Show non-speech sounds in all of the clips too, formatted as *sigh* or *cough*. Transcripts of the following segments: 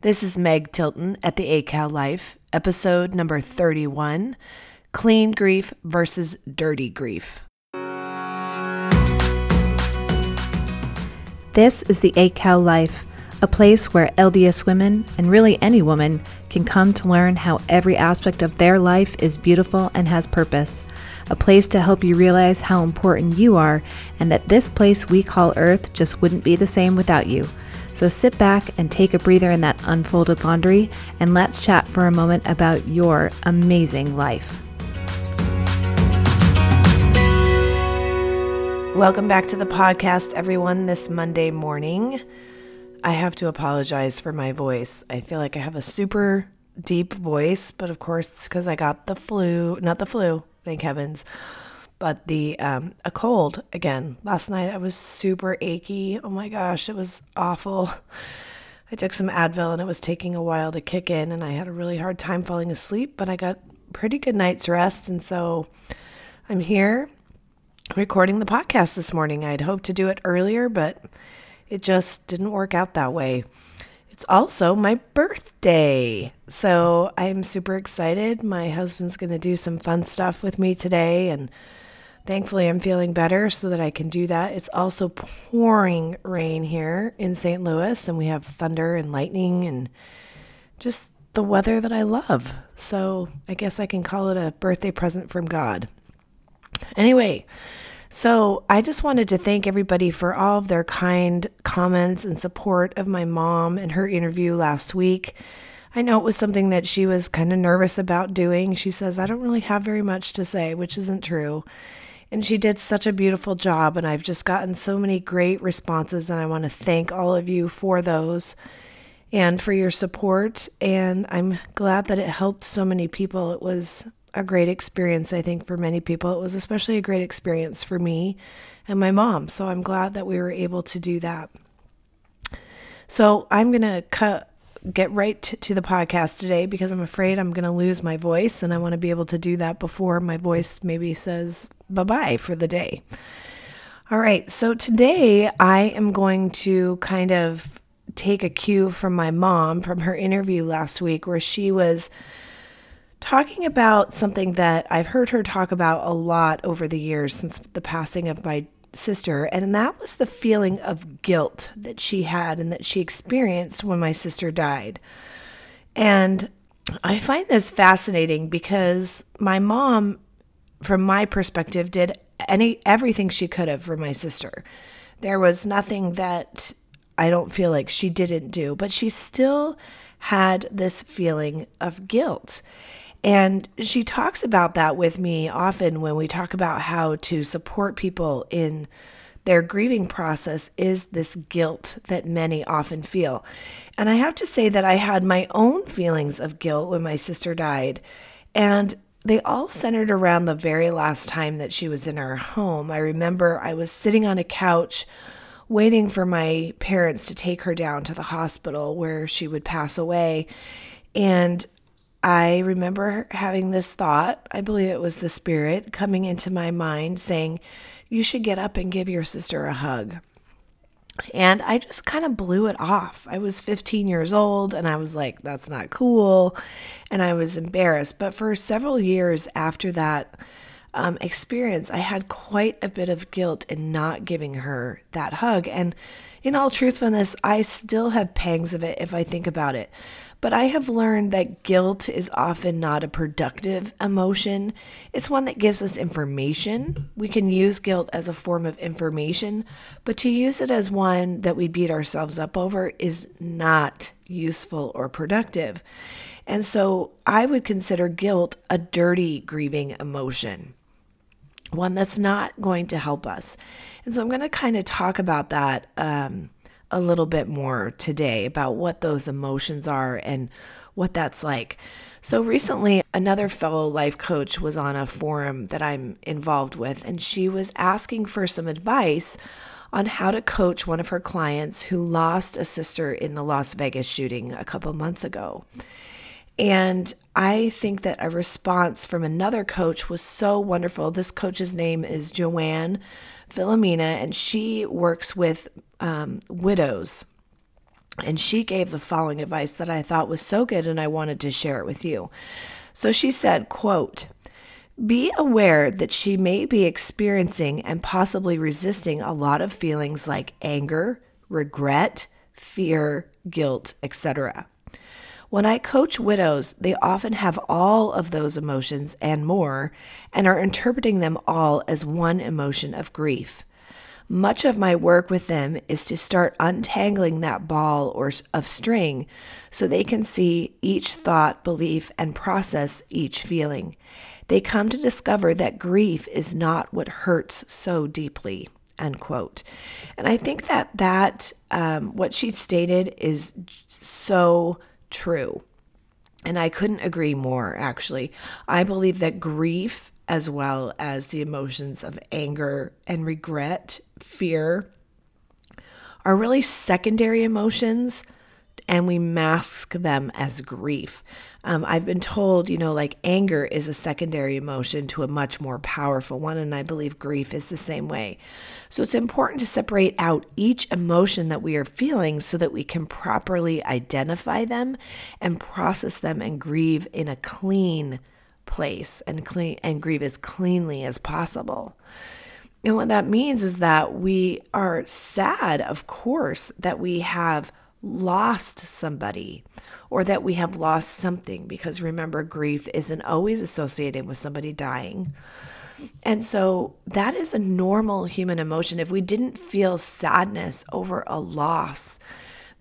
This is Meg Tilton at the ACAL Life, episode number 31 Clean Grief versus Dirty Grief. This is the ACAL Life, a place where LDS women, and really any woman, can come to learn how every aspect of their life is beautiful and has purpose. A place to help you realize how important you are, and that this place we call Earth just wouldn't be the same without you. So sit back and take a breather in that unfolded laundry, and let's chat for a moment about your amazing life. Welcome back to the podcast, everyone, this Monday morning. I have to apologize for my voice. I feel like I have a super deep voice, but of course, it's because I got the flu, not the flu, thank heavens but the um, a cold again. Last night I was super achy. Oh my gosh, it was awful. I took some Advil and it was taking a while to kick in, and I had a really hard time falling asleep. But I got pretty good night's rest, and so I'm here recording the podcast this morning. I'd hoped to do it earlier, but it just didn't work out that way. It's also my birthday. So I'm super excited. My husband's going to do some fun stuff with me today and Thankfully, I'm feeling better so that I can do that. It's also pouring rain here in St. Louis, and we have thunder and lightning and just the weather that I love. So I guess I can call it a birthday present from God. Anyway, so I just wanted to thank everybody for all of their kind comments and support of my mom and her interview last week. I know it was something that she was kind of nervous about doing. She says, I don't really have very much to say, which isn't true. And she did such a beautiful job, and I've just gotten so many great responses, and I want to thank all of you for those and for your support. And I'm glad that it helped so many people. It was a great experience, I think, for many people. It was especially a great experience for me and my mom. So I'm glad that we were able to do that. So I'm going to cut get right to the podcast today because I'm afraid I'm going to lose my voice and I want to be able to do that before my voice maybe says bye bye for the day. All right, so today I am going to kind of take a cue from my mom from her interview last week where she was talking about something that I've heard her talk about a lot over the years since the passing of my sister, and that was the feeling of guilt that she had and that she experienced when my sister died. And I find this fascinating because my mom from my perspective, did any everything she could have for my sister. There was nothing that I don't feel like she didn't do, but she still had this feeling of guilt. And she talks about that with me often when we talk about how to support people in their grieving process is this guilt that many often feel. And I have to say that I had my own feelings of guilt when my sister died. And they all centered around the very last time that she was in our home. I remember I was sitting on a couch waiting for my parents to take her down to the hospital where she would pass away. And I remember having this thought, I believe it was the spirit coming into my mind saying, You should get up and give your sister a hug. And I just kind of blew it off. I was 15 years old and I was like, that's not cool. And I was embarrassed. But for several years after that um, experience, I had quite a bit of guilt in not giving her that hug. And in all truthfulness, I still have pangs of it if I think about it. But I have learned that guilt is often not a productive emotion. It's one that gives us information. We can use guilt as a form of information, but to use it as one that we beat ourselves up over is not useful or productive. And so I would consider guilt a dirty grieving emotion one that's not going to help us. And so I'm going to kind of talk about that um, a little bit more today about what those emotions are and what that's like. So, recently, another fellow life coach was on a forum that I'm involved with, and she was asking for some advice on how to coach one of her clients who lost a sister in the Las Vegas shooting a couple months ago. And I think that a response from another coach was so wonderful. This coach's name is Joanne Philomena, and she works with um, widows And she gave the following advice that I thought was so good and I wanted to share it with you. So she said, quote, be aware that she may be experiencing and possibly resisting a lot of feelings like anger, regret, fear, guilt, etc. When I coach widows, they often have all of those emotions and more and are interpreting them all as one emotion of grief. Much of my work with them is to start untangling that ball or of string so they can see each thought, belief, and process each feeling. They come to discover that grief is not what hurts so deeply. End quote. And I think that that um, what she stated is so true. And I couldn't agree more, actually. I believe that grief as well as the emotions of anger and regret, fear, are really secondary emotions and we mask them as grief. Um, I've been told, you know, like anger is a secondary emotion to a much more powerful one, and I believe grief is the same way. So it's important to separate out each emotion that we are feeling so that we can properly identify them and process them and grieve in a clean place and clean and grieve as cleanly as possible. And what that means is that we are sad, of course, that we have lost somebody or that we have lost something because remember, grief isn't always associated with somebody dying. And so that is a normal human emotion. If we didn't feel sadness over a loss,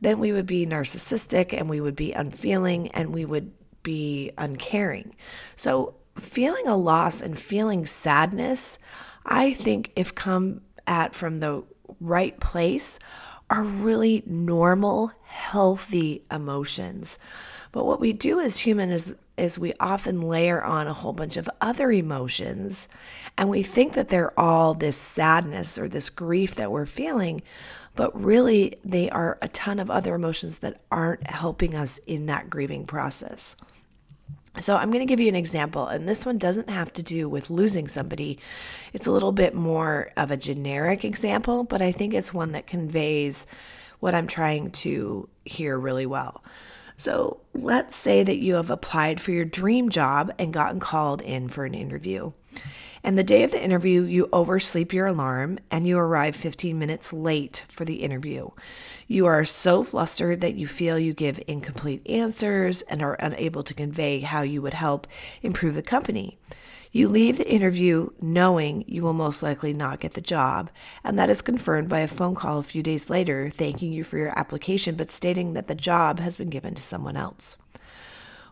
then we would be narcissistic and we would be unfeeling and we would be uncaring. So, feeling a loss and feeling sadness, I think, if come at from the right place, are really normal, healthy emotions. But what we do as humans is, is we often layer on a whole bunch of other emotions and we think that they're all this sadness or this grief that we're feeling, but really they are a ton of other emotions that aren't helping us in that grieving process. So, I'm going to give you an example, and this one doesn't have to do with losing somebody. It's a little bit more of a generic example, but I think it's one that conveys what I'm trying to hear really well. So, let's say that you have applied for your dream job and gotten called in for an interview. And the day of the interview, you oversleep your alarm and you arrive 15 minutes late for the interview. You are so flustered that you feel you give incomplete answers and are unable to convey how you would help improve the company. You leave the interview knowing you will most likely not get the job, and that is confirmed by a phone call a few days later thanking you for your application but stating that the job has been given to someone else.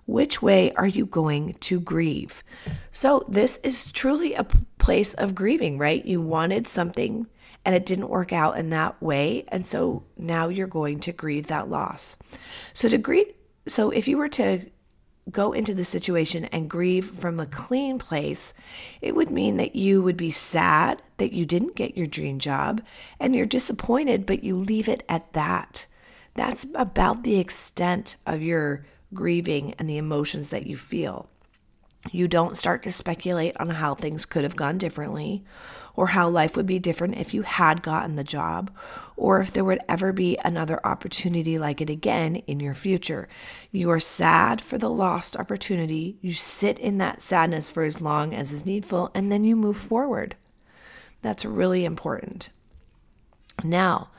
Which way are you going to grieve? So, this is truly a place of grieving, right? You wanted something and it didn't work out in that way. And so now you're going to grieve that loss. So, to grieve, so if you were to go into the situation and grieve from a clean place, it would mean that you would be sad that you didn't get your dream job and you're disappointed, but you leave it at that. That's about the extent of your grieving and the emotions that you feel. You don't start to speculate on how things could have gone differently, or how life would be different if you had gotten the job, or if there would ever be another opportunity like it again in your future. You are sad for the lost opportunity. You sit in that sadness for as long as is needful, and then you move forward. That's really important. Now,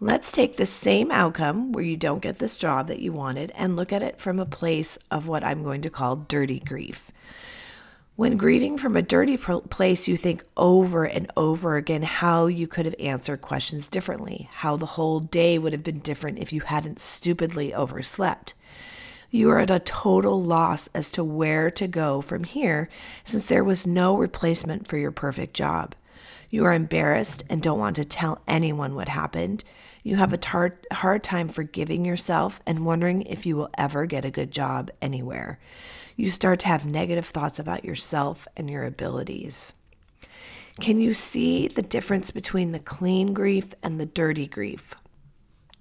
Let's take the same outcome where you don't get this job that you wanted and look at it from a place of what I'm going to call dirty grief. When grieving from a dirty place, you think over and over again how you could have answered questions differently, how the whole day would have been different if you hadn't stupidly overslept. You are at a total loss as to where to go from here since there was no replacement for your perfect job. You are embarrassed and don't want to tell anyone what happened. You have a tar- hard time forgiving yourself and wondering if you will ever get a good job anywhere. You start to have negative thoughts about yourself and your abilities. Can you see the difference between the clean grief and the dirty grief?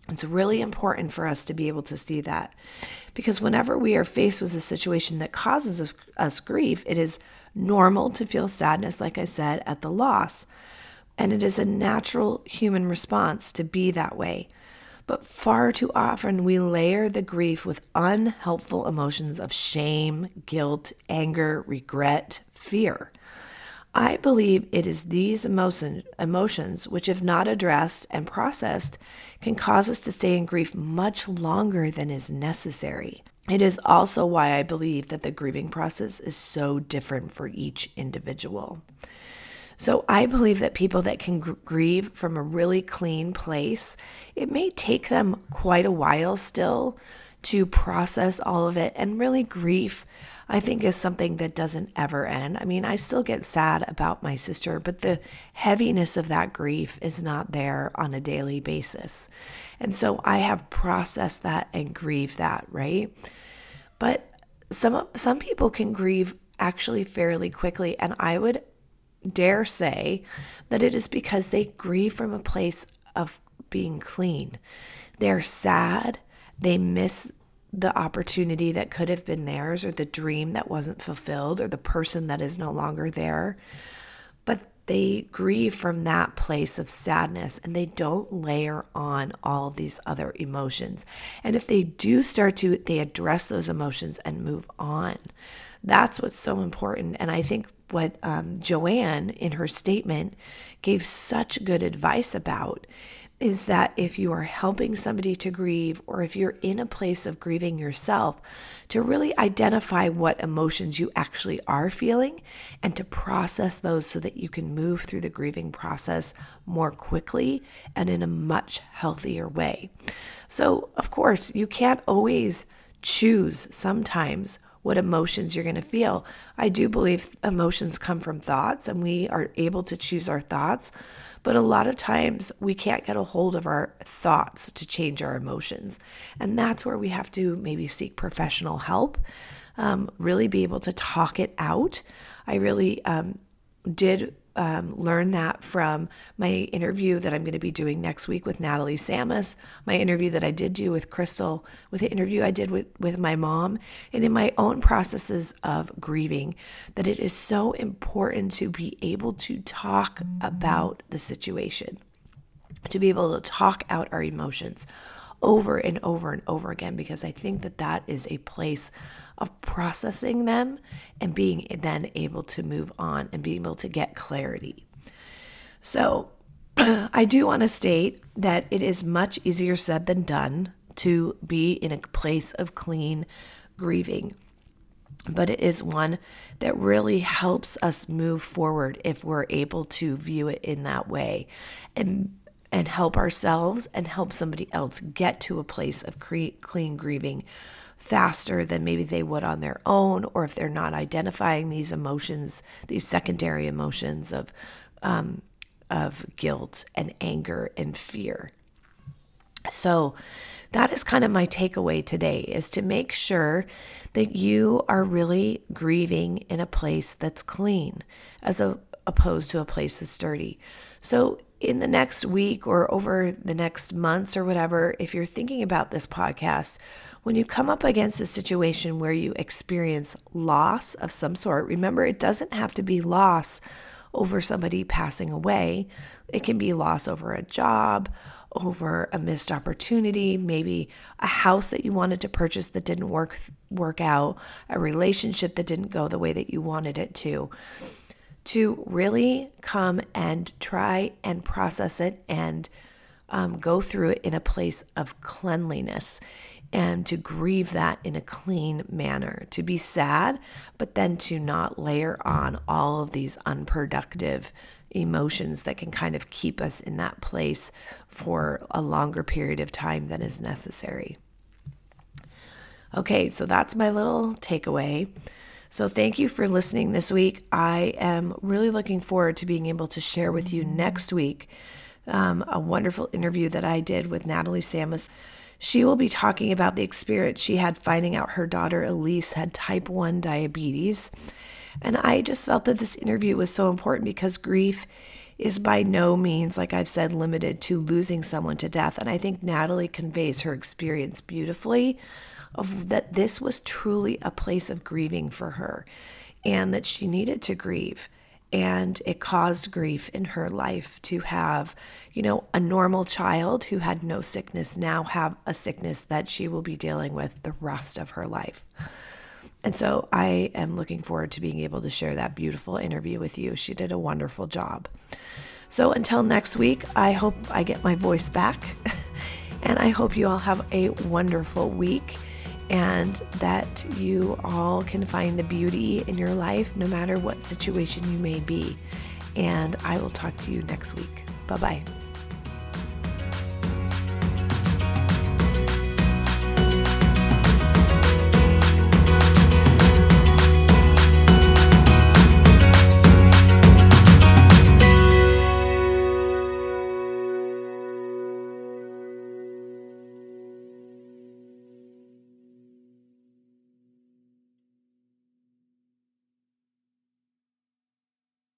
It's really important for us to be able to see that because whenever we are faced with a situation that causes us, us, grief, it is normal to feel sadness, like I said, at the loss. And it is a natural human response to be that way. But far too often, we layer the grief with unhelpful emotions of shame, guilt, anger, regret, fear. I believe it is these emotion, emotions which, if not addressed and processed, can cause us to stay in grief much longer than is necessary. It is also why I believe that the grieving process is so different for each individual. So I believe that people that can gr- grieve from a really clean place, it may take them quite a while still to process all of it. And really, grief, I think, is something that doesn't ever end. I mean, I still get sad about my sister, but the heaviness of that grief is not there on a daily basis. And so I have processed that and grieved that, right? But some some people can grieve actually fairly quickly and I would dare say that it is because they grieve from a place of being clean. They're sad, they miss the opportunity that could have been theirs or the dream that wasn't fulfilled or the person that is no longer there. But they grieve from that place of sadness and they don't layer on all these other emotions. And if they do start to, they address those emotions and move on. That's what's so important. And I think what um, Joanne in her statement gave such good advice about is that if you are helping somebody to grieve or if you're in a place of grieving yourself, to really identify what emotions you actually are feeling and to process those so that you can move through the grieving process more quickly and in a much healthier way. So, of course, you can't always choose sometimes what emotions you're going to feel. I do believe emotions come from thoughts and we are able to choose our thoughts. But a lot of times we can't get a hold of our thoughts to change our emotions. And that's where we have to maybe seek professional help, um, really be able to talk it out. I really um, did um, learn that from my interview that I'm going to be doing next week with Natalie Samus, my interview that I did do with Crystal, with the interview I did with, with my mom, and in my own processes of grieving, that it is so important to be able to talk about the situation, to be able to talk out our emotions over and over and over again, because I think that that is a place of processing them and being then able to move on and being able to get clarity. So, *clears throat* I do want to state that it is much easier said than done to be in a place of clean grieving. But it is one that really helps us move forward if we're able to view it in that way and and help ourselves and help somebody else get to a place of cre- clean grieving faster than maybe they would on their own, or if they're not identifying these emotions, these secondary emotions of um, of guilt and anger and fear. So that is kind of my takeaway today is to make sure that you are really grieving in a place that's clean as a, opposed to a place that's dirty. So in the next week or over the next months or whatever, if you're thinking about this podcast, when you come up against a situation where you experience loss of some sort, remember it doesn't have to be loss over somebody passing away. It can be loss over a job, over a missed opportunity, maybe a house that you wanted to purchase that didn't work work out, a relationship that didn't go the way that you wanted it to to really come and try and process it and um, go through it in a place of cleanliness and to grieve that in a clean manner, to be sad, but then to not layer on all of these unproductive emotions that can kind of keep us in that place for a longer period of time than is necessary. Okay, so that's my little takeaway. So, thank you for listening this week. I am really looking forward to being able to share with you next week um, a wonderful interview that I did with Natalie Samus. She will be talking about the experience she had finding out her daughter Elise had type 1 diabetes. And I just felt that this interview was so important because grief is by no means, like I've said, limited to losing someone to death. And I think Natalie conveys her experience beautifully of that this was truly a place of grieving for her and that she needed to grieve and it caused grief in her life to have, you know, a normal child who had no sickness now have a sickness that she will be dealing with the rest of her life. And so I am looking forward to being able to share that beautiful interview with you. She did a wonderful job. So until next week, I hope I get my voice back. *laughs* and I hope you all have a wonderful week and that you all can find the beauty in your life no matter what situation you may be. And I will talk to you next week. Bye bye.